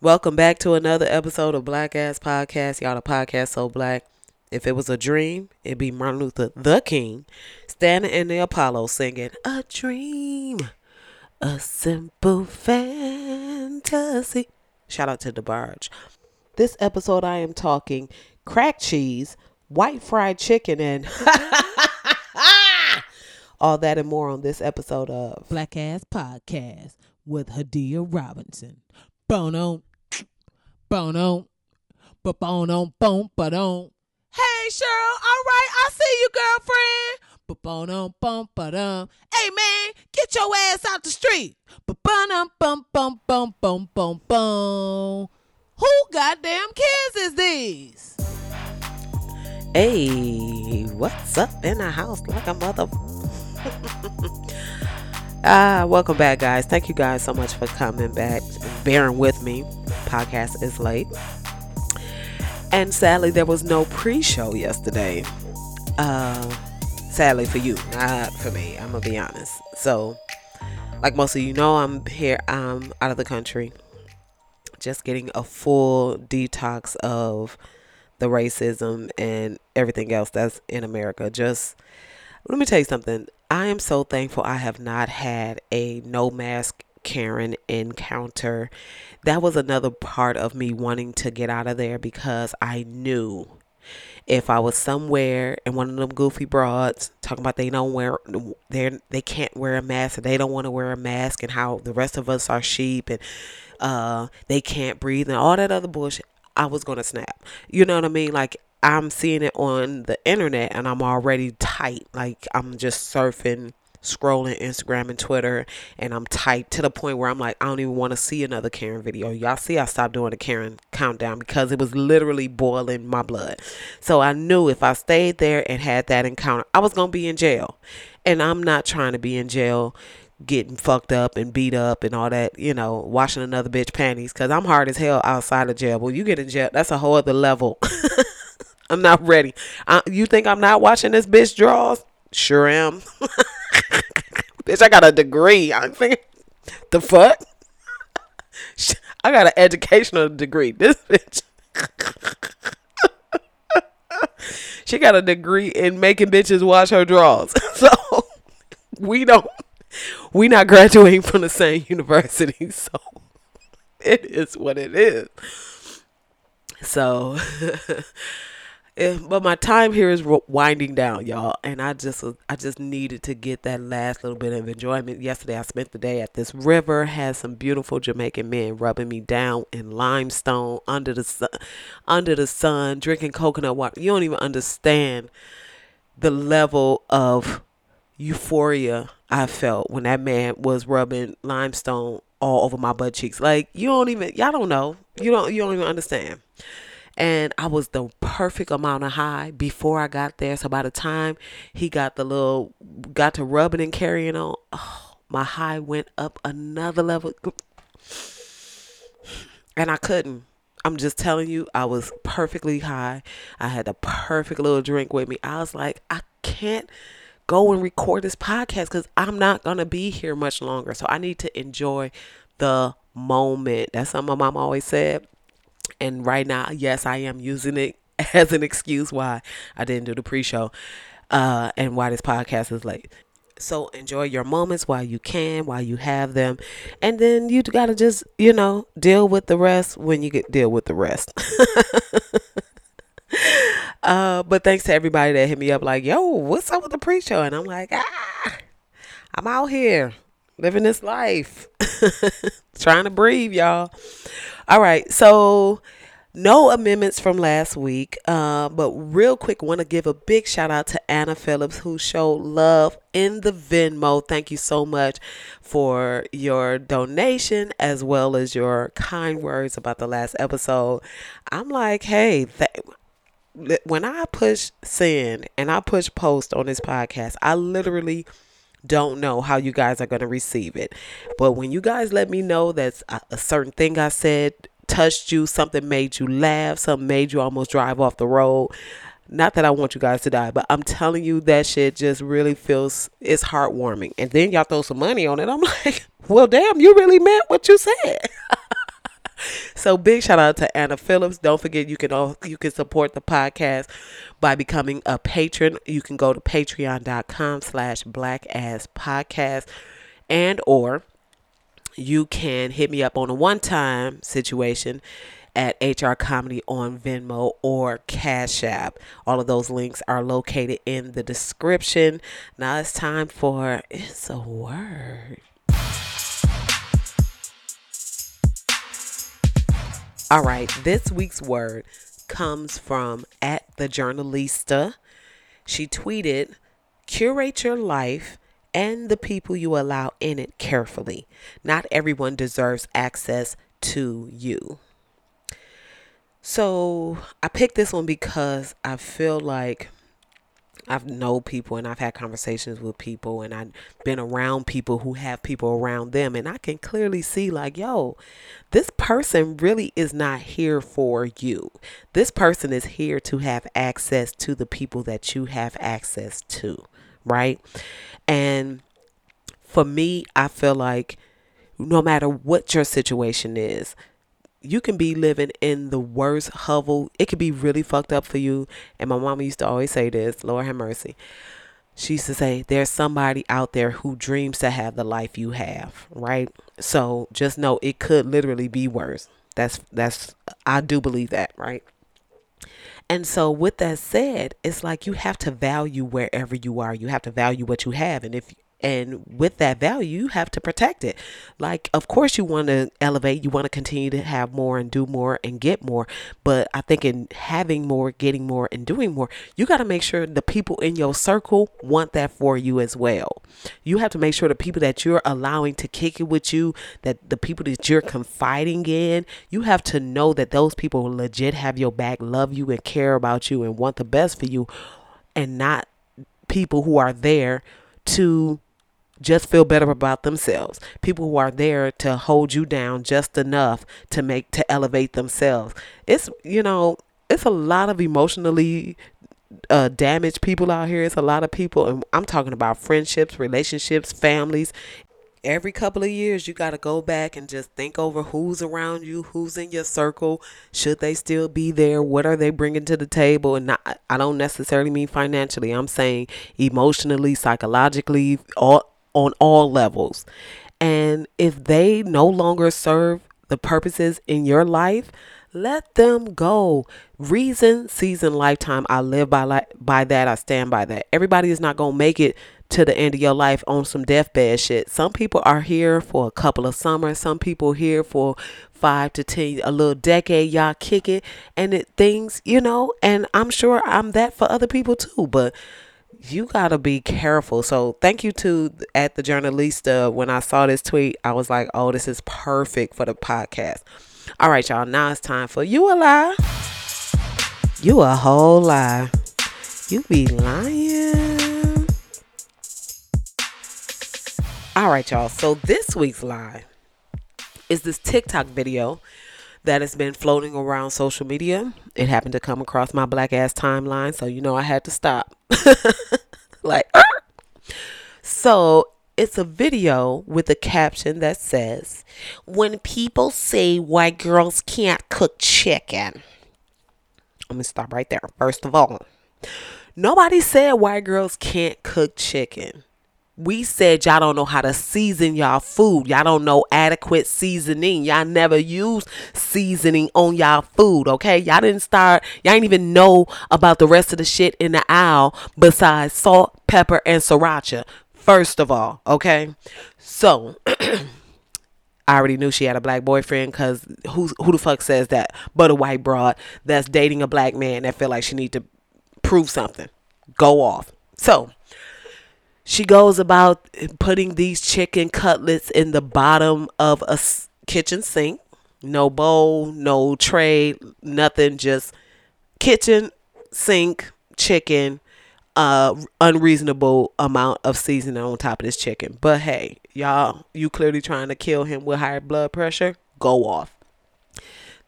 Welcome back to another episode of Black Ass Podcast. Y'all, the podcast so black. If it was a dream, it'd be Martin Luther the King standing in the Apollo singing a dream, a simple fantasy. Shout out to DeBarge. This episode, I am talking crack cheese, white fried chicken, and all that and more on this episode of Black Ass Podcast with Hadia Robinson. Bono, bono, ba bono, boom, ba dum. Hey, Cheryl, all right, I see you, girlfriend. Ba bono, bum, ba dum. Hey, man, get your ass out the street. Ba bum, bum, bum, bum, bum, bum, bum. Who goddamn kids is these? Hey, what's up in the house like a mother? ah, welcome back, guys. Thank you guys so much for coming back, bearing with me. Podcast is late, and sadly, there was no pre-show yesterday. Uh, sadly for you, not for me. I'm gonna be honest. So, like most of you know, I'm here. I'm out of the country, just getting a full detox of the racism and everything else that's in America. Just let me tell you something. I am so thankful I have not had a no mask Karen encounter. That was another part of me wanting to get out of there because I knew if I was somewhere and one of them goofy broads talking about they don't wear they they can't wear a mask and they don't want to wear a mask and how the rest of us are sheep and uh they can't breathe and all that other bullshit, I was gonna snap. You know what I mean? Like I'm seeing it on the internet and I'm already tight. Like I'm just surfing, scrolling Instagram and Twitter and I'm tight to the point where I'm like, I don't even want to see another Karen video. Y'all see I stopped doing the Karen countdown because it was literally boiling my blood. So I knew if I stayed there and had that encounter, I was gonna be in jail. And I'm not trying to be in jail getting fucked up and beat up and all that, you know, washing another bitch panties because I'm hard as hell outside of jail. When you get in jail, that's a whole other level. I'm not ready. I, you think I'm not watching this bitch draws? Sure am. bitch, I got a degree. I'm thinking, the fuck? I got an educational degree. This bitch. she got a degree in making bitches wash her drawers. So we don't we not graduating from the same university, so it is what it is. So Eh, but my time here is winding down, y'all, and I just uh, I just needed to get that last little bit of enjoyment. Yesterday, I spent the day at this river, had some beautiful Jamaican men rubbing me down in limestone under the sun, under the sun, drinking coconut water. You don't even understand the level of euphoria I felt when that man was rubbing limestone all over my butt cheeks. Like you don't even y'all don't know. You don't you don't even understand. And I was the perfect amount of high before I got there. So by the time he got the little got to rubbing and carrying on, oh, my high went up another level. And I couldn't. I'm just telling you, I was perfectly high. I had the perfect little drink with me. I was like, I can't go and record this podcast because I'm not going to be here much longer. So I need to enjoy the moment. That's something my mom always said. And right now, yes, I am using it as an excuse why I didn't do the pre show uh, and why this podcast is late. So enjoy your moments while you can, while you have them. And then you got to just, you know, deal with the rest when you get deal with the rest. Uh, but thanks to everybody that hit me up like, yo, what's up with the pre-show? And I'm like, ah, I'm out here living this life, trying to breathe, y'all. All right, so no amendments from last week, uh, but real quick, want to give a big shout out to Anna Phillips who showed love in the Venmo. Thank you so much for your donation as well as your kind words about the last episode. I'm like, hey, th- when I push send and I push post on this podcast, I literally don't know how you guys are going to receive it. But when you guys let me know that a, certain thing I said touched you, something made you laugh, something made you almost drive off the road. Not that I want you guys to die, but I'm telling you that shit just really feels it's heartwarming. And then y'all throw some money on it. I'm like, well, damn, you really meant what you said. So big shout out to Anna Phillips. Don't forget you can all you can support the podcast by becoming a patron. You can go to patreon.com slash black ass podcast and or you can hit me up on a one time situation at HR Comedy on Venmo or Cash App. All of those links are located in the description. Now it's time for It's a Word. All right, this week's word comes from at the journalista. She tweeted, curate your life and the people you allow in it carefully. Not everyone deserves access to you. So I picked this one because I feel like I've know people and I've had conversations with people and I've been around people who have people around them and I can clearly see like, yo, this person really is not here for you. This person is here to have access to the people that you have access to, right? And for me, I feel like no matter what your situation is, you can be living in the worst hovel. It could be really fucked up for you. And my mama used to always say this, Lord have mercy. She used to say, There's somebody out there who dreams to have the life you have, right? So just know it could literally be worse. That's that's I do believe that, right? And so with that said, it's like you have to value wherever you are. You have to value what you have. And if and with that value you have to protect it. Like of course you want to elevate you want to continue to have more and do more and get more. But i think in having more getting more and doing more you got to make sure the people in your circle want that for you as well. You have to make sure the people that you're allowing to kick it with you that the people that you're confiding in you have to know that those people legit have your back love you and care about you and want the best for you and not people who are there to just feel better about themselves. People who are there to hold you down just enough to make to elevate themselves. It's you know, it's a lot of emotionally uh, damaged people out here. It's a lot of people, and I'm talking about friendships, relationships, families. Every couple of years, you got to go back and just think over who's around you, who's in your circle. Should they still be there? What are they bringing to the table? And not, I don't necessarily mean financially. I'm saying emotionally, psychologically, all on all levels. And if they no longer serve the purposes in your life, let them go. Reason, season, lifetime. I live by li- by that. I stand by that. Everybody is not gonna make it to the end of your life on some deathbed shit. Some people are here for a couple of summers. Some people here for five to ten, a little decade. Y'all kick it, and it things, you know. And I'm sure I'm that for other people too. But you gotta be careful. So thank you to at the journalista. When I saw this tweet, I was like, oh, this is perfect for the podcast. All right, y'all. Now it's time for you a lie. You a whole lie. You be lying. All right, y'all. So this week's lie is this TikTok video that has been floating around social media. It happened to come across my black ass timeline, so you know I had to stop. like, so it's a video with a caption that says, When people say white girls can't cook chicken. I'm gonna stop right there. First of all, nobody said white girls can't cook chicken we said y'all don't know how to season y'all food. Y'all don't know adequate seasoning. Y'all never use seasoning on y'all food, okay? Y'all didn't start, y'all didn't even know about the rest of the shit in the aisle besides salt, pepper, and sriracha. First of all, okay? So, I already knew she had a black boyfriend because who, who the fuck says that but a white broad that's dating a black man that feel like she need to prove something. Go off. So, she goes about putting these chicken cutlets in the bottom of a kitchen sink. No bowl, no tray, nothing, just kitchen sink chicken uh unreasonable amount of seasoning on top of this chicken. But hey, y'all, you clearly trying to kill him with high blood pressure? Go off.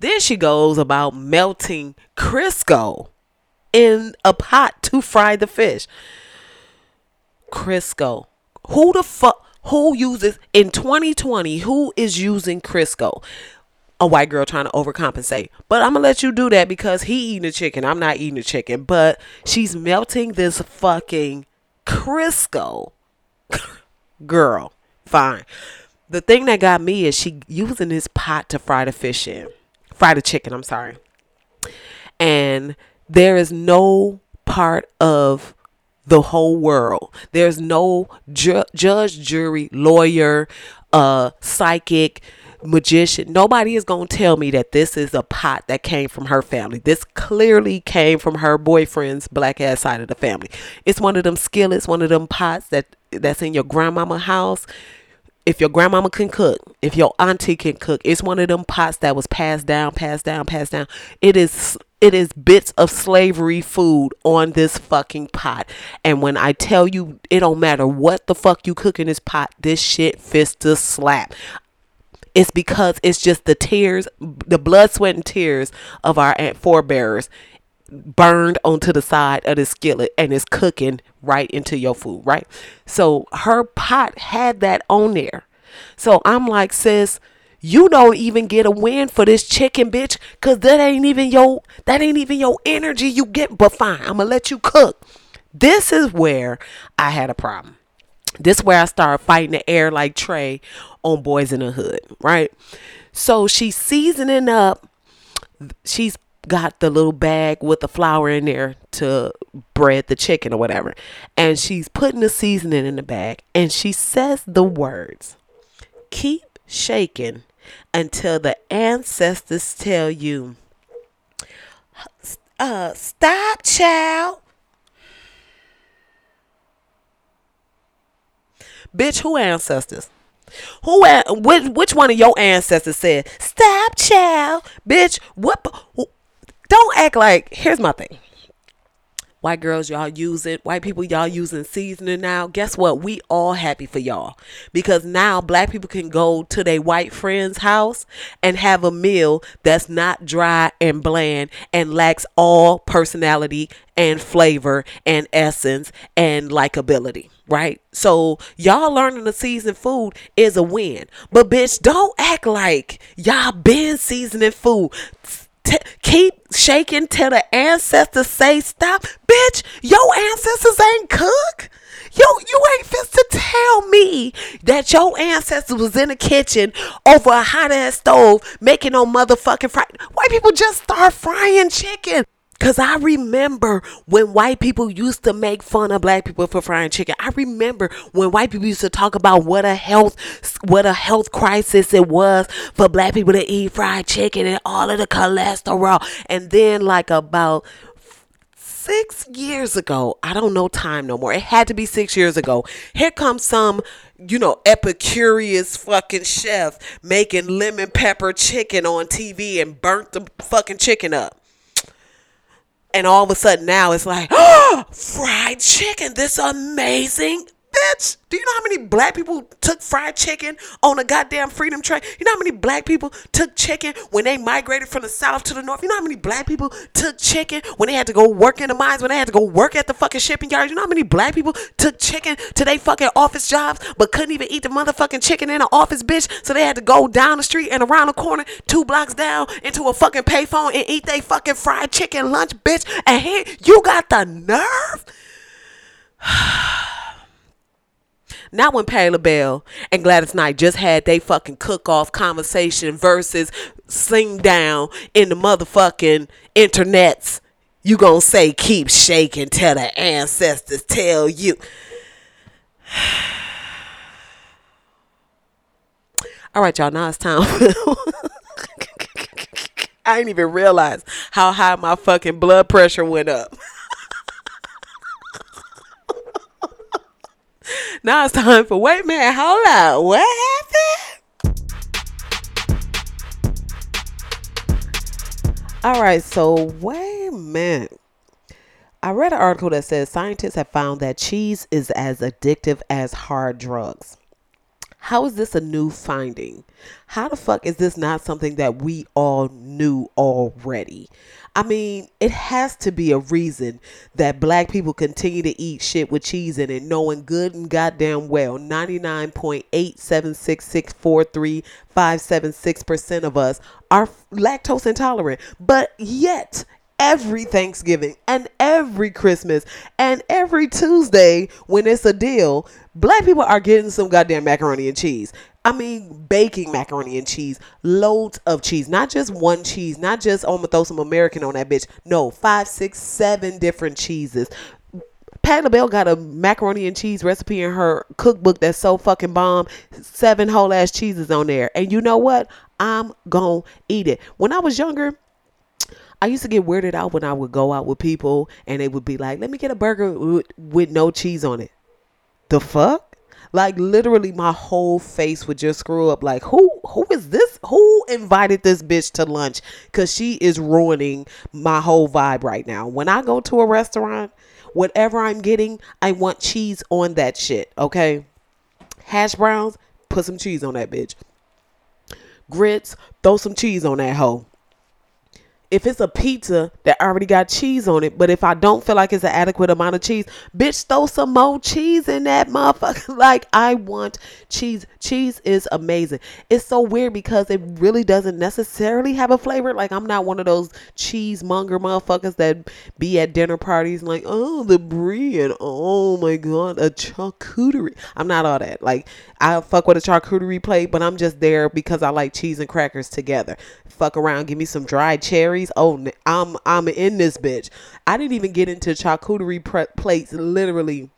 Then she goes about melting Crisco in a pot to fry the fish. Crisco. Who the fuck who uses in 2020 who is using Crisco? a white girl trying to overcompensate. But I'm gonna let you do that because he eating a chicken. I'm not eating a chicken. But she's melting this fucking Crisco. Girl, fine. The thing that got me is she using this pot to fry the fish in. Fry the chicken, I'm sorry. And there is no part of the whole world. There's no ju- judge, jury, lawyer, uh, psychic, magician. Nobody is going to tell me that this is a pot that came from her family. This clearly came from her boyfriend's black ass side of the family. It's one of them skillets, one of them pots that that's in your grandmama house. If your grandmama can cook, if your auntie can cook, it's one of them pots that was passed down, passed down, passed down. It is it is bits of slavery food on this fucking pot. And when I tell you, it don't matter what the fuck you cook in this pot, this shit fits to slap. It's because it's just the tears, the blood, sweat, and tears of our forebears burned onto the side of the skillet and it's cooking right into your food, right? So her pot had that on there. So I'm like, sis, you don't even get a win for this chicken, bitch, cause that ain't even your that ain't even your energy you get. But fine, I'm gonna let you cook. This is where I had a problem. This is where I started fighting the air like Trey on Boyz n the Hood, right? So she's seasoning up. She's got the little bag with the flour in there to bread the chicken or whatever. And she's putting the seasoning in the bag. And she says the words keep shaking until the ancestors tell you, uh, stop, child. Bitch, who ancestors? Who which, which one of your ancestors said, "Stop, child, bitch"? What? Don't act like. Here's my thing. White girls, y'all it. White people, y'all using seasoning now. Guess what? We all happy for y'all because now black people can go to their white friend's house and have a meal that's not dry and bland and lacks all personality and flavor and essence and likability. Right? So y'all learning to season food is a win. But bitch, don't act like y'all been seasoning food T- keep shaking till the ancestors say stop. Bitch, your ancestors ain't cook. Yo, you ain't fit to tell me that your ancestors was in the kitchen over a hot ass stove making no motherfucking fry. White people just start frying chicken. Cause I remember when white people used to make fun of black people for frying chicken. I remember when white people used to talk about what a health what a health crisis it was for black people to eat fried chicken and all of the cholesterol. And then like about six years ago, I don't know time no more. It had to be six years ago. Here comes some, you know, epicurious fucking chef making lemon pepper chicken on TV and burnt the fucking chicken up. And all of a sudden now it's like, oh, fried chicken, this amazing bitch. Do you know how many black people took fried chicken on a goddamn freedom train? You know how many black people took chicken when they migrated from the south to the north? You know how many black people took chicken when they had to go work in the mines, when they had to go work at the fucking shipping yards? You know how many black people took chicken to their fucking office jobs but couldn't even eat the motherfucking chicken in the office, bitch? So they had to go down the street and around the corner, two blocks down, into a fucking payphone and eat their fucking fried chicken lunch, bitch. And here you got the nerve. Not when Patti LaBelle and Gladys Knight just had they fucking cook off conversation versus sing down in the motherfucking internets. You gonna say keep shaking till the ancestors tell you. All right, y'all. Now it's time. I didn't even realize how high my fucking blood pressure went up. now it's time for wait man, hold up. What happened? All right, so wait a minute. I read an article that says scientists have found that cheese is as addictive as hard drugs. How is this a new finding? How the fuck is this not something that we all knew already? I mean, it has to be a reason that black people continue to eat shit with cheese in it, knowing good and goddamn well 99.876643576% of us are lactose intolerant. But yet, every Thanksgiving and every Christmas and every Tuesday when it's a deal, black people are getting some goddamn macaroni and cheese. I mean, baking macaroni and cheese, loads of cheese, not just one cheese, not just, oh, I'm gonna throw some American on that bitch. No, five, six, seven different cheeses. Pat LaBelle got a macaroni and cheese recipe in her cookbook that's so fucking bomb. Seven whole ass cheeses on there. And you know what? I'm gonna eat it. When I was younger, I used to get weirded out when I would go out with people and they would be like, let me get a burger with, with no cheese on it. The fuck? Like literally my whole face would just screw up like who who is this? Who invited this bitch to lunch? Cause she is ruining my whole vibe right now. When I go to a restaurant, whatever I'm getting, I want cheese on that shit, okay? Hash browns, put some cheese on that bitch. Grits, throw some cheese on that hoe if it's a pizza that already got cheese on it, but if I don't feel like it's an adequate amount of cheese, bitch, throw some more cheese in that motherfucker. like I want cheese. Cheese is amazing. It's so weird because it really doesn't necessarily have a flavor. Like I'm not one of those cheesemonger motherfuckers that be at dinner parties like, oh, the brie and oh my god, a charcuterie. I'm not all that. Like I fuck with a charcuterie plate, but I'm just there because I like cheese and crackers together. Fuck around, give me some dried cherries Oh, I'm I'm in this bitch. I didn't even get into charcuterie pre- plates literally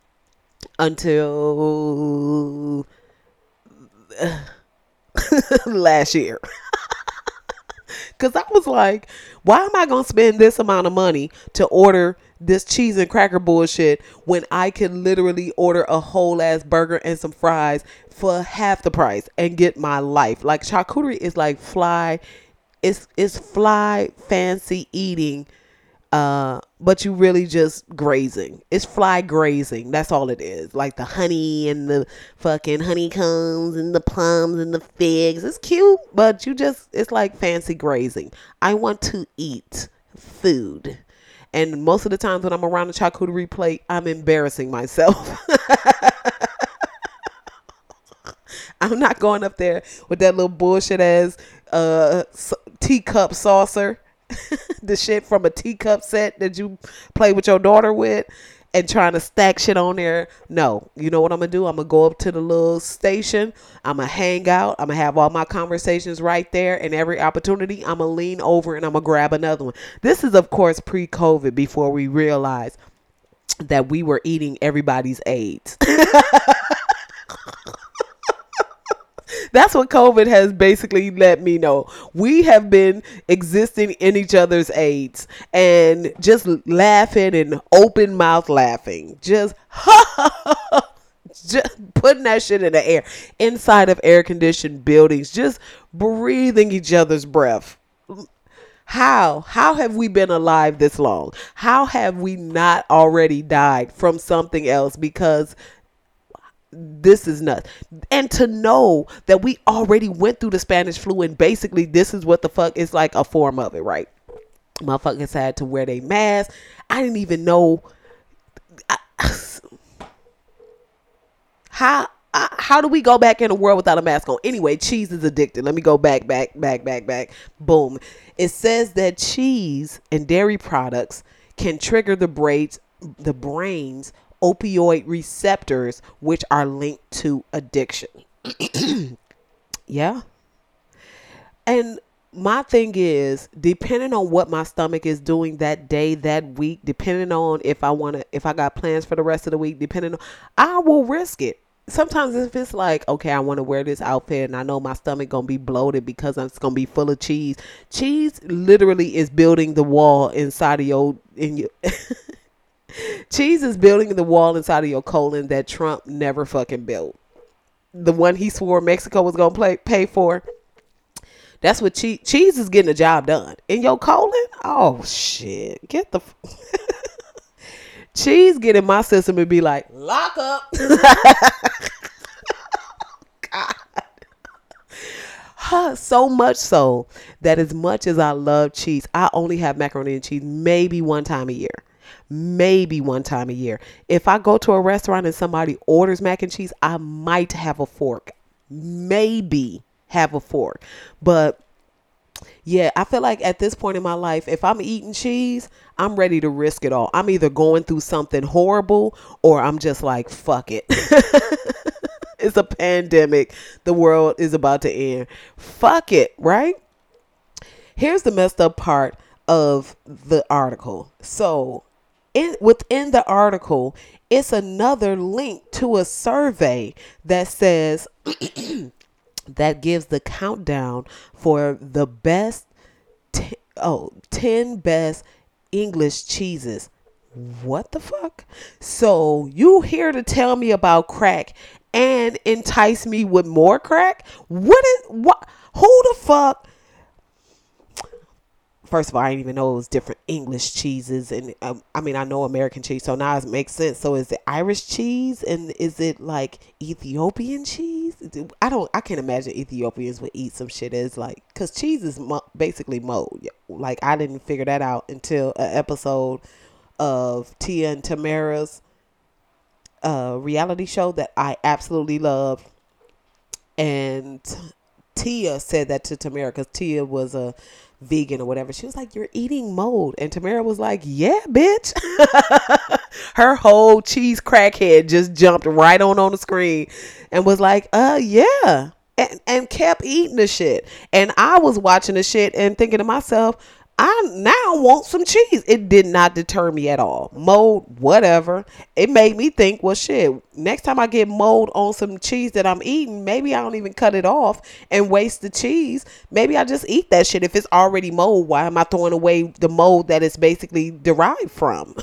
until last year. Cause I was like, why am I gonna spend this amount of money to order this cheese and cracker bullshit when I can literally order a whole ass burger and some fries for half the price and get my life? Like charcuterie is like fly it's it's fly fancy eating uh but you really just grazing. It's fly grazing. That's all it is. Like the honey and the fucking honeycombs and the plums and the figs. It's cute but you just it's like fancy grazing. I want to eat food. And most of the times when i'm around the charcuterie plate i'm embarrassing myself I'm not going up there with that little bullshit ass uh teacup saucer, the shit from a teacup set that you play with your daughter with, and trying to stack shit on there. No, you know what I'm gonna do? I'm gonna go up to the little station. I'm gonna hang out. I'm gonna have all my conversations right there, and every opportunity, I'm gonna lean over and I'm gonna grab another one. This is, of course, pre-COVID, before we realized that we were eating everybody's AIDS. That's what COVID has basically let me know. We have been existing in each other's AIDS and just laughing and open mouth laughing. Just just putting that shit in the air inside of air conditioned buildings, just breathing each other's breath. How? How have we been alive this long? How have we not already died from something else because this is nuts. And to know that we already went through the Spanish flu and basically this is what the fuck is like a form of it, right? Motherfuckers had to wear their mask. I didn't even know how how do we go back in a world without a mask on? Anyway, cheese is addicted. Let me go back, back, back, back, back. Boom. It says that cheese and dairy products can trigger the brains, the brain's opioid receptors, which are linked to addiction. yeah. And my thing is, depending on what my stomach is doing that day, that week, depending on if I want to, if I got plans for the rest of the week, depending on, I will risk it. Sometimes if it's like, okay, I want to wear this outfit and I know my stomach gonna be bloated because it's gonna be full of cheese. Cheese literally is building the wall inside of your in your Cheese is building the wall inside of your colon that Trump never fucking built. The one he swore Mexico was gonna pay for. That's what cheese cheese is getting the job done. In your colon? Oh shit. Get the cheese get in my system and be like, lock up. God. so much so that as much as I love cheese, I only have macaroni and cheese maybe one time a year. Maybe one time a year. If I go to a restaurant and somebody orders mac and cheese, I might have a fork. Maybe have a fork. But yeah, I feel like at this point in my life, if I'm eating cheese, I'm ready to risk it all. I'm either going through something horrible or I'm just like, fuck it. it's a pandemic. The world is about to end. Fuck it, right? Here's the messed up part of the article. So, in within the article, it's another link to a survey that says that gives the countdown for the best t- oh 10 best English cheeses. What the fuck? So you here to tell me about crack and entice me with more crack? What is what? Who the fuck? First of all, I didn't even know it was different English cheeses, and um, I mean I know American cheese, so now it makes sense. So is it Irish cheese, and is it like Ethiopian cheese? I don't, I can't imagine Ethiopians would eat some shit as like, cause cheese is mo- basically mold. Like I didn't figure that out until an episode of Tia and Tamera's uh, reality show that I absolutely love. And Tia said that to Tamera because Tia was a vegan or whatever. She was like, You're eating mold. And Tamera was like, Yeah, bitch. Her whole cheese crackhead just jumped right on on the screen and was like, Uh, yeah. And, and kept eating the shit. And I was watching the shit and thinking to myself, I now want some cheese. It did not deter me at all. Mold, whatever. It made me think, well, shit, next time I get mold on some cheese that I'm eating, maybe I don't even cut it off and waste the cheese. Maybe I just eat that shit. If it's already mold, why am I throwing away the mold that it's basically derived from?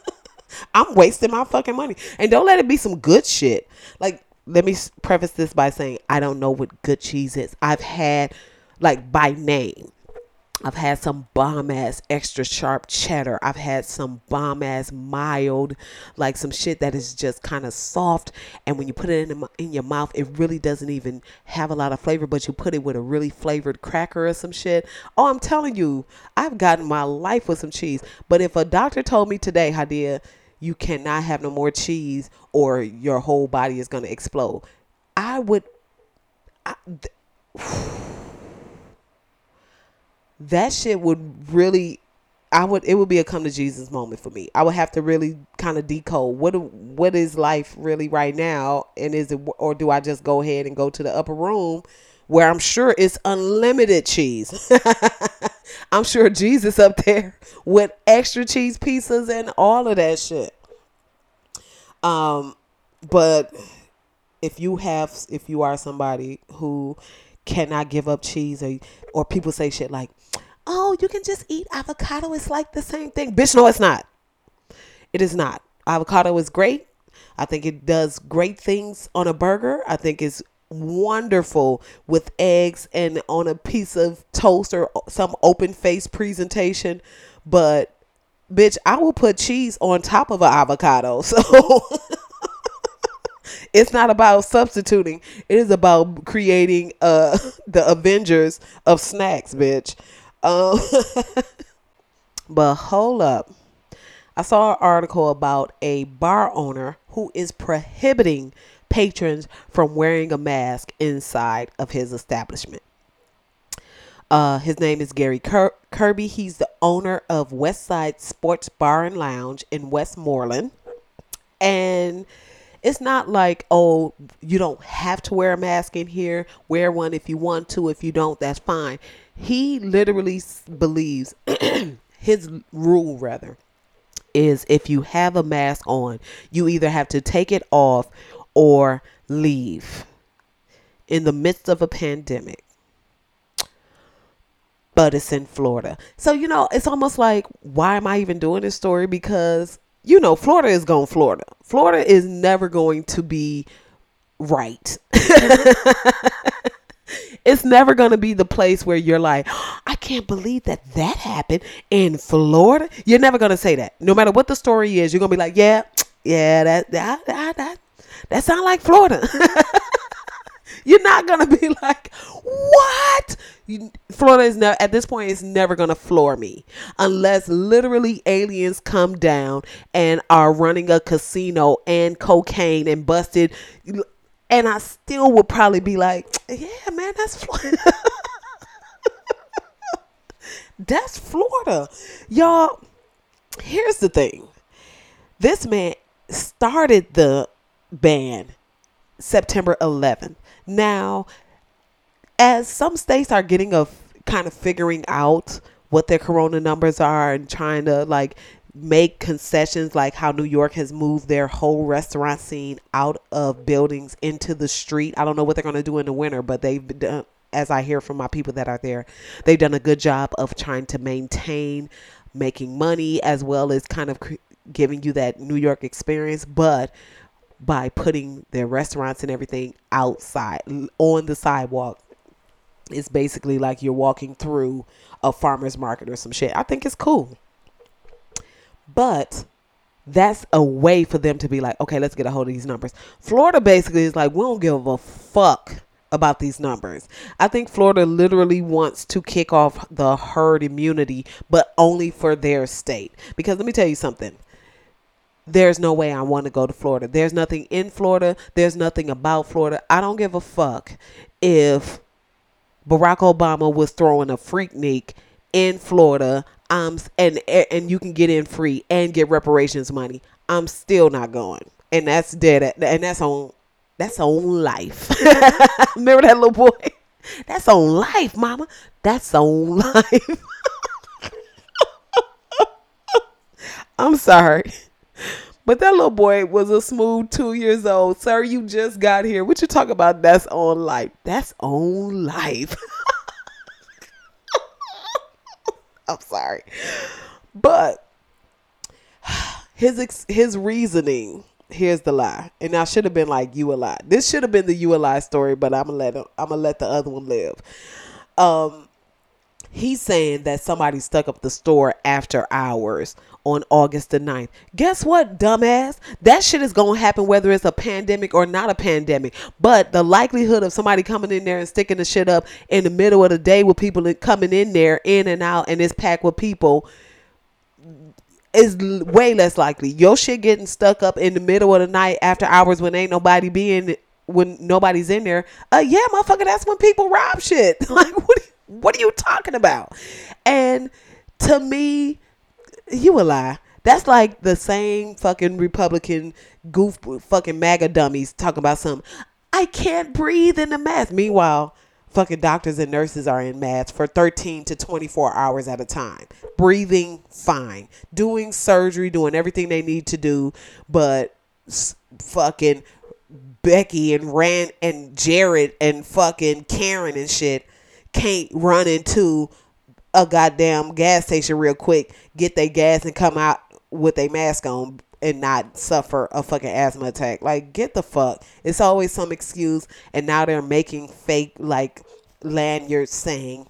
I'm wasting my fucking money. And don't let it be some good shit. Like, let me preface this by saying, I don't know what good cheese is. I've had, like, by name I've had some bomb ass extra sharp cheddar. I've had some bomb ass mild, like some shit that is just kind of soft. And when you put it in, in your mouth, it really doesn't even have a lot of flavor, but you put it with a really flavored cracker or some shit. Oh, I'm telling you, I've gotten my life with some cheese. But if a doctor told me today, Hadia, you cannot have no more cheese or your whole body is going to explode, I would. I, th- that shit would really I would it would be a come to Jesus moment for me. I would have to really kind of decode what what is life really right now and is it or do I just go ahead and go to the upper room where I'm sure it's unlimited cheese. I'm sure Jesus up there with extra cheese pieces and all of that shit. Um but if you have if you are somebody who cannot give up cheese or or people say shit like oh, you can just eat avocado. It's like the same thing. Bitch, no, it's not. It is not. Avocado is great. I think it does great things on a burger. I think it's wonderful with eggs and on a piece of toast or some open face presentation. But bitch, I will put cheese on top of an avocado. So it's not about substituting. It is about creating uh the Avengers of snacks, bitch. Um, but hold up. I saw an article about a bar owner who is prohibiting patrons from wearing a mask inside of his establishment. Uh, his name is Gary Kirby. He's the owner of Westside Sports Bar and Lounge in Westmoreland. And it's not like, oh, you don't have to wear a mask in here. Wear one if you want to. If you don't, that's fine. He literally believes his rule rather is if you have a mask on, you either have to take it off or leave in the midst of a pandemic. But it's in Florida. So, you know, it's almost like, why am I even doing this story? Because, you know, Florida is going Florida. Florida is never going to be right. it's never going to be the place where you're like, I can't believe that that happened in Florida. You're never going to say that. No matter what the story is, you're going to be like, yeah, yeah, that that that that, that sounds like Florida. You're not gonna be like, what? You, Florida is never at this point is never gonna floor me unless literally aliens come down and are running a casino and cocaine and busted. And I still would probably be like, yeah, man, that's Florida. that's Florida, y'all. Here's the thing: this man started the ban September 11th. Now, as some states are getting a kind of figuring out what their corona numbers are and trying to like make concessions like how New York has moved their whole restaurant scene out of buildings into the street. I don't know what they're going to do in the winter, but they've done as I hear from my people that are there, they've done a good job of trying to maintain making money as well as kind of giving you that New York experience, but by putting their restaurants and everything outside on the sidewalk. It's basically like you're walking through a farmer's market or some shit. I think it's cool. But that's a way for them to be like, okay, let's get a hold of these numbers. Florida basically is like, we don't give a fuck about these numbers. I think Florida literally wants to kick off the herd immunity, but only for their state. Because let me tell you something there's no way I want to go to Florida. There's nothing in Florida. There's nothing about Florida. I don't give a fuck if Barack Obama was throwing a freaknik in Florida. Um, and and you can get in free and get reparations money. I'm still not going, and that's dead. And that's on that's on life. Remember that little boy? That's on life, mama. That's on life. I'm sorry. But that little boy was a smooth two years old. Sir, you just got here. What you talk about? That's on life. That's on life. I'm sorry. But his ex- his reasoning here's the lie. And i should have been like you a lie. This should have been the you a lie story but i'm gonna let him, i'm gonna let the other one live. Um he's saying that somebody stuck up the store after hours on August the 9th. Guess what, dumbass? That shit is going to happen whether it's a pandemic or not a pandemic. But the likelihood of somebody coming in there and sticking the shit up in the middle of the day with people coming in there, in and out, and it's packed with people is way less likely. Your shit getting stuck up in the middle of the night after hours when ain't nobody being when nobody's in there. Uh yeah, motherfucker, that's when people rob shit. like what what are you talking about? And to me, you a lie. That's like the same fucking Republican goof fucking MAGA dummies talking about something. I can't breathe in the mask. Meanwhile, fucking doctors and nurses are in masks for 13 to 24 hours at a time. Breathing fine. Doing surgery, doing everything they need to do, but fucking Becky and Rand and Jared and fucking Karen and shit can't run into a goddamn gas station real quick, get their gas and come out with a mask on and not suffer a fucking asthma attack. Like, get the fuck. It's always some excuse, and now they're making fake like lanyards saying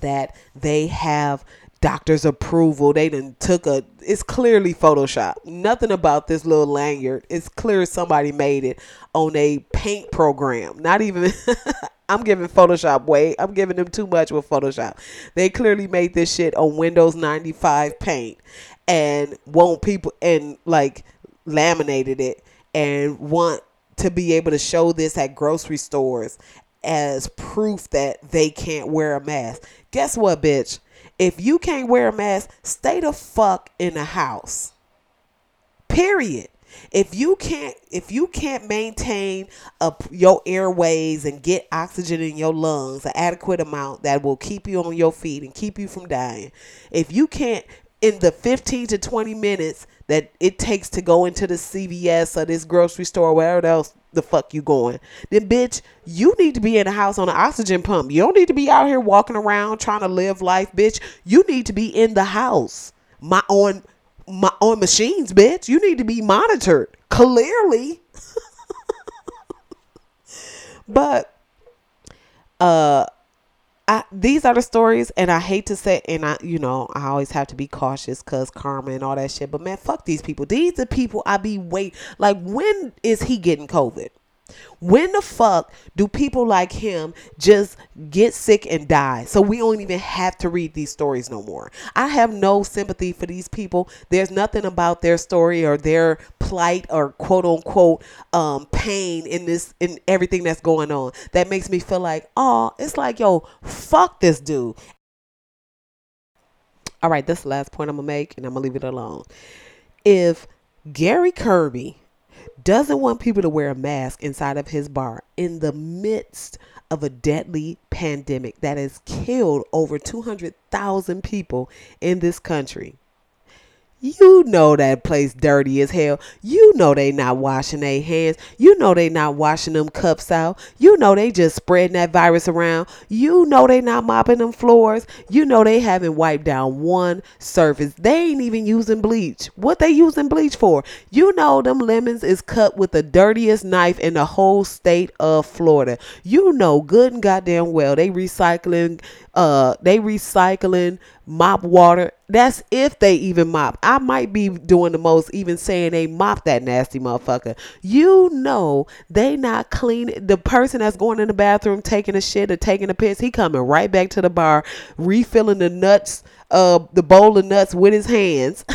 that they have doctor's approval. They done took a. It's clearly Photoshop. Nothing about this little lanyard. It's clear somebody made it on a paint program. Not even. I'm giving Photoshop way. I'm giving them too much with Photoshop. They clearly made this shit on Windows 95 Paint and want people and like laminated it and want to be able to show this at grocery stores as proof that they can't wear a mask. Guess what, bitch? If you can't wear a mask, stay the fuck in the house. Period if you can't if you can't maintain a, your airways and get oxygen in your lungs an adequate amount that will keep you on your feet and keep you from dying if you can't in the 15 to 20 minutes that it takes to go into the CVS or this grocery store or wherever else the fuck you going then bitch you need to be in the house on an oxygen pump. You don't need to be out here walking around trying to live life bitch. You need to be in the house. My on my, on machines, bitch. You need to be monitored. Clearly. but uh I, these are the stories, and I hate to say, and I, you know, I always have to be cautious because karma and all that shit. But man, fuck these people. These are people I be wait. Like, when is he getting COVID? When the fuck do people like him just get sick and die? So we don't even have to read these stories no more. I have no sympathy for these people. There's nothing about their story or their plight or quote unquote um, pain in this in everything that's going on that makes me feel like, oh, it's like yo, fuck this dude. All right, this last point I'm gonna make, and I'm gonna leave it alone. If Gary Kirby doesn't want people to wear a mask inside of his bar in the midst of a deadly pandemic that has killed over 200,000 people in this country. You know that place dirty as hell. You know they not washing their hands. You know they not washing them cups out. You know they just spreading that virus around. You know they not mopping them floors. You know they haven't wiped down one surface. They ain't even using bleach. What they using bleach for? You know them lemons is cut with the dirtiest knife in the whole state of Florida. You know good and goddamn well they recycling uh they recycling mop water. That's if they even mop. I might be doing the most even saying they mop that nasty motherfucker. You know they not clean the person that's going in the bathroom taking a shit or taking a piss he coming right back to the bar refilling the nuts uh the bowl of nuts with his hands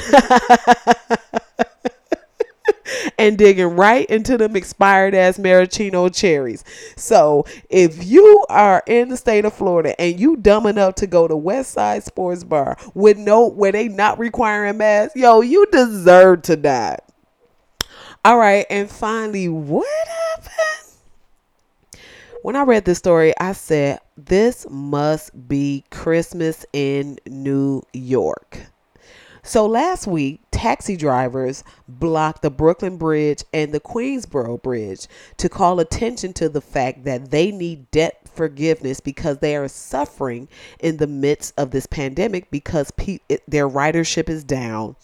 and digging right into them expired ass maraschino cherries. So if you are in the state of Florida and you dumb enough to go to West Side Sports Bar with no where they not requiring masks, yo, you deserve to die. All right, and finally, what happened? When I read this story, I said, This must be Christmas in New York. So last week, taxi drivers blocked the Brooklyn Bridge and the Queensboro Bridge to call attention to the fact that they need debt forgiveness because they are suffering in the midst of this pandemic because pe- their ridership is down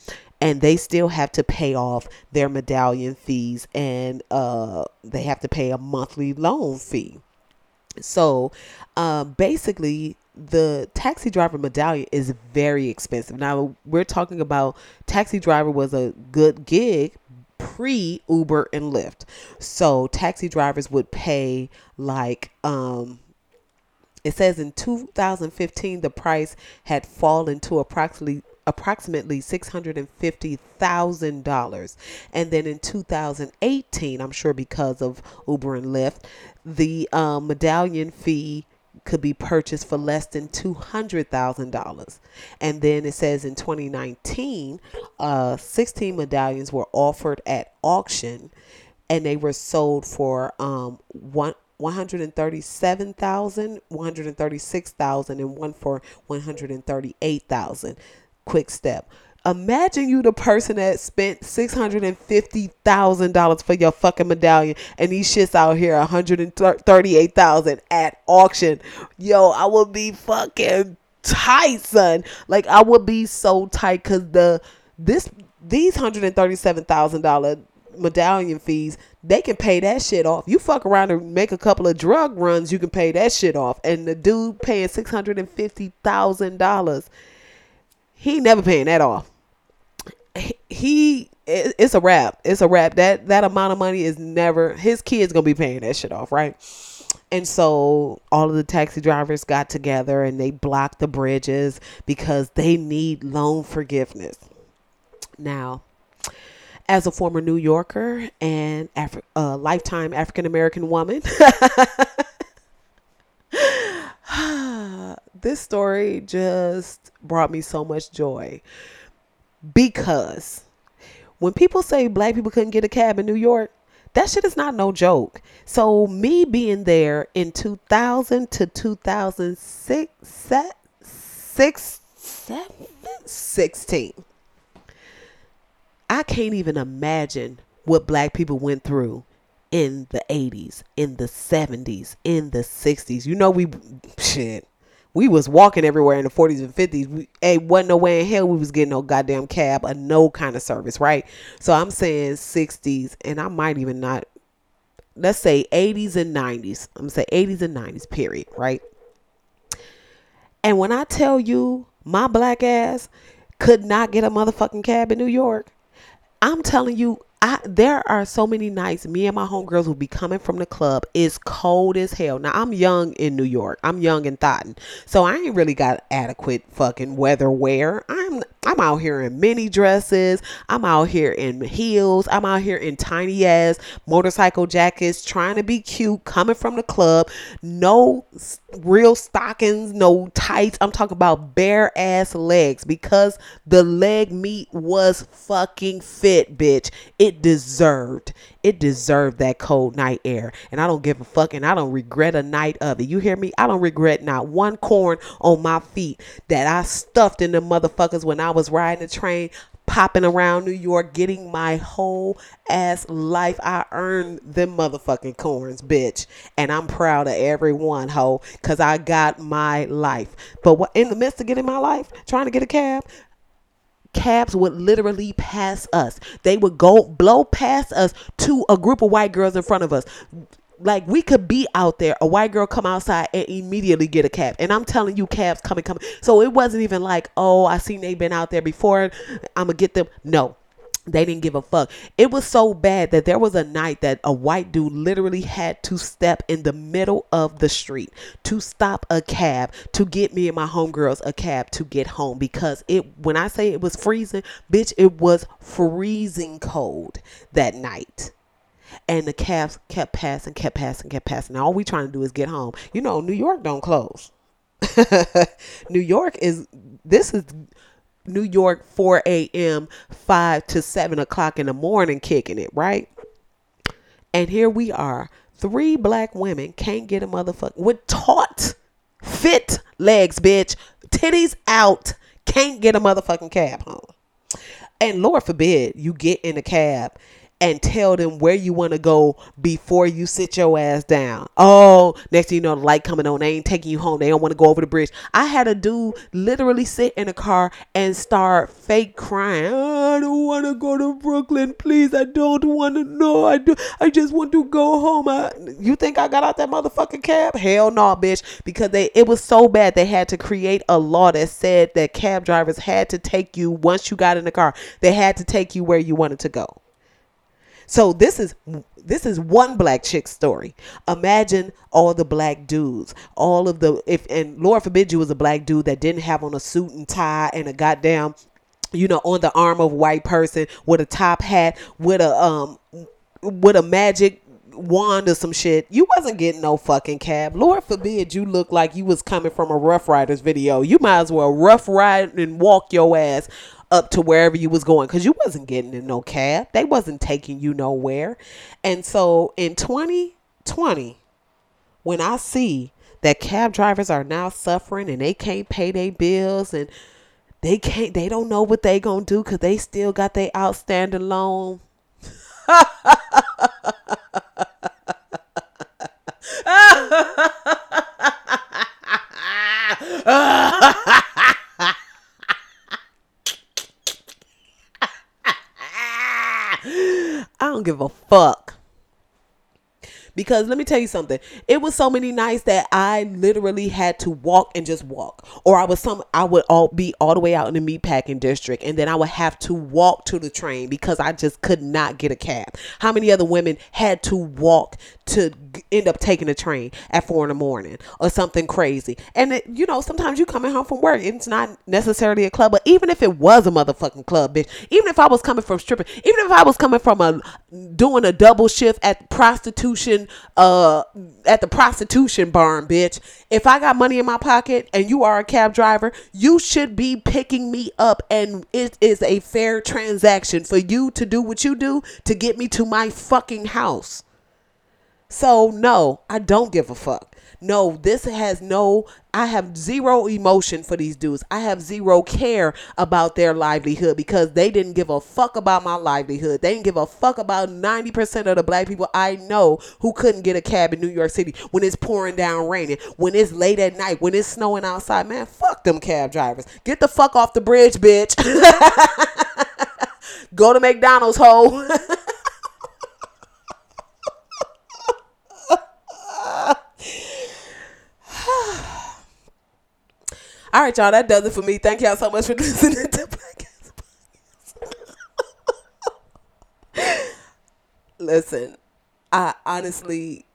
and they still have to pay off their medallion fees and uh, they have to pay a monthly loan fee. So uh, basically, the taxi driver medallion is very expensive. Now we're talking about taxi driver was a good gig pre Uber and Lyft. So taxi drivers would pay like um it says in 2015 the price had fallen to approximately approximately $650,000. And then in 2018, I'm sure because of Uber and Lyft, the um, medallion fee could be purchased for less than $200,000. And then it says in 2019, uh, 16 medallions were offered at auction and they were sold for um, one. 137,000, 136,000 and one for 138,000. Quick step. Imagine you the person that spent six hundred and fifty thousand dollars for your fucking medallion, and these shits out here one hundred and thirty-eight thousand at auction. Yo, I would be fucking tight, son. Like I would be so tight because the this these hundred and thirty-seven thousand dollar medallion fees, they can pay that shit off. You fuck around and make a couple of drug runs, you can pay that shit off. And the dude paying six hundred and fifty thousand dollars, he never paying that off he it's a wrap. It's a wrap. That that amount of money is never his kids gonna be paying that shit off, right? And so all of the taxi drivers got together and they blocked the bridges because they need loan forgiveness. Now, as a former New Yorker and Afri- uh, lifetime African American woman, this story just brought me so much joy because when people say black people couldn't get a cab in New York, that shit is not no joke. So me being there in 2000 to 2006, six, seven, 16, I can't even imagine what black people went through in the 80s, in the 70s, in the 60s. You know we shit we was walking everywhere in the 40s and 50s. We, hey, wasn't no way in hell we was getting no goddamn cab or no kind of service, right? So I'm saying 60s, and I might even not. Let's say 80s and 90s. I'm gonna say 80s and 90s. Period. Right. And when I tell you my black ass could not get a motherfucking cab in New York, I'm telling you, I, there are so many nights me and my homegirls will be coming from the club. It's cold as hell. Now I'm young in New York. I'm young in Thotton. So I ain't really got adequate fucking weather wear. I'm I'm out here in mini dresses. I'm out here in heels. I'm out here in tiny ass motorcycle jackets trying to be cute coming from the club. No real stockings, no tights. I'm talking about bare ass legs because the leg meat was fucking fit, bitch. It deserved. It deserved that cold night air. And I don't give a fuck and I don't regret a night of it. You hear me? I don't regret not one corn on my feet that I stuffed in the motherfuckers when I was riding the train popping around New York, getting my whole ass life. I earned them motherfucking corns, bitch. And I'm proud of every one, ho, because I got my life. But what, in the midst of getting my life, trying to get a cab, cabs would literally pass us. They would go blow past us to a group of white girls in front of us. Like we could be out there, a white girl come outside and immediately get a cab. And I'm telling you, cabs coming, coming. So it wasn't even like, oh, I seen they been out there before. I'm gonna get them. No, they didn't give a fuck. It was so bad that there was a night that a white dude literally had to step in the middle of the street to stop a cab to get me and my homegirls a cab to get home because it when I say it was freezing, bitch, it was freezing cold that night. And the cabs kept passing, kept passing, kept passing. Now all we trying to do is get home. You know, New York don't close. New York is this is New York 4 a.m., 5 to 7 o'clock in the morning, kicking it, right? And here we are. Three black women can't get a motherfucker with taut, fit legs, bitch. Titties out. Can't get a motherfucking cab home. And Lord forbid you get in a cab and tell them where you want to go before you sit your ass down. Oh, next thing you know, the light coming on. They ain't taking you home. They don't want to go over the bridge. I had a dude literally sit in a car and start fake crying. Oh, I don't want to go to Brooklyn. Please, I don't want to know. I do. I just want to go home. I, you think I got out that motherfucking cab? Hell no, bitch. Because they it was so bad they had to create a law that said that cab drivers had to take you once you got in the car. They had to take you where you wanted to go. So this is this is one black chick story. Imagine all the black dudes, all of the if and Lord forbid you was a black dude that didn't have on a suit and tie and a goddamn you know on the arm of a white person with a top hat with a um with a magic wand or some shit, you wasn't getting no fucking cab. Lord forbid you look like you was coming from a Ruff Ryders video. You might as well rough ride and walk your ass up to wherever you was going because you wasn't getting in no cab. They wasn't taking you nowhere. And so in 2020, when I see that cab drivers are now suffering and they can't pay their bills and they can't they don't know what they gonna do because they still got their outstanding loan. I don't give a fuck. Because let me tell you something. It was so many nights that I literally had to walk and just walk. Or I was some I would all be all the way out in the meatpacking district and then I would have to walk to the train because I just could not get a cab. How many other women had to walk to end up taking a train at four in the morning or something crazy? And it, you know, sometimes you coming home from work. It's not necessarily a club, but even if it was a motherfucking club, bitch, even if I was coming from stripping, even if I was coming from a doing a double shift at prostitution uh at the prostitution barn, bitch. If I got money in my pocket and you are a cab driver, you should be picking me up and it is a fair transaction for you to do what you do to get me to my fucking house. So no, I don't give a fuck. No, this has no, I have zero emotion for these dudes. I have zero care about their livelihood because they didn't give a fuck about my livelihood. They didn't give a fuck about 90% of the black people I know who couldn't get a cab in New York City when it's pouring down raining, when it's late at night, when it's snowing outside. Man, fuck them cab drivers. Get the fuck off the bridge, bitch. Go to McDonald's, hoe. All right, y'all. That does it for me. Thank y'all so much for listening to the podcast. listen, I honestly,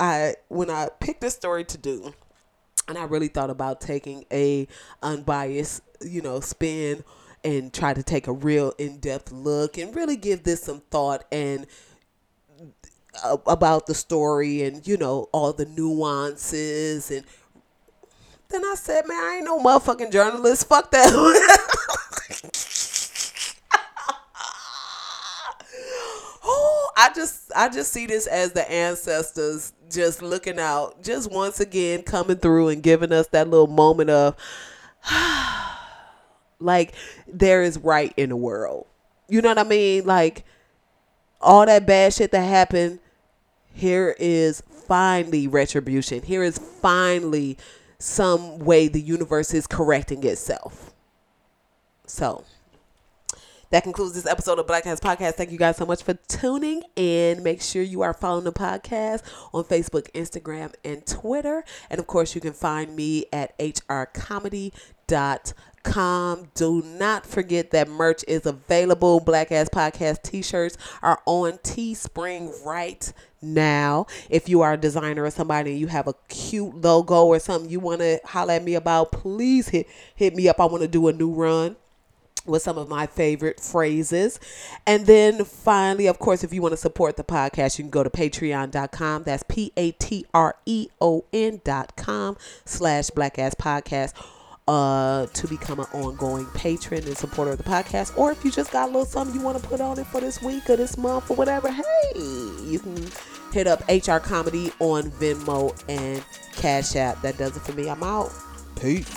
I when I picked this story to do, and I really thought about taking a unbiased, you know, spin and try to take a real in-depth look and really give this some thought and uh, about the story and you know all the nuances and then I said, man, I ain't no motherfucking journalist. Fuck that. oh, I just I just see this as the ancestors just looking out, just once again coming through and giving us that little moment of like there is right in the world. You know what I mean? Like all that bad shit that happened, here is finally retribution. Here is finally some way the universe is correcting itself. So that concludes this episode of Black Ass Podcast. Thank you guys so much for tuning in. Make sure you are following the podcast on Facebook, Instagram, and Twitter. And of course, you can find me at hrcomedy.com com. Do not forget that merch is available. Black Ass Podcast t shirts are on Teespring right now. If you are a designer or somebody and you have a cute logo or something you want to holler at me about, please hit hit me up. I want to do a new run with some of my favorite phrases. And then finally, of course, if you want to support the podcast, you can go to patreon.com. That's P A T R E O N dot com slash black ass podcast uh, to become an ongoing patron and supporter of the podcast. Or if you just got a little something you want to put on it for this week or this month or whatever, hey, you can hit up HR Comedy on Venmo and Cash App. That does it for me. I'm out. Peace.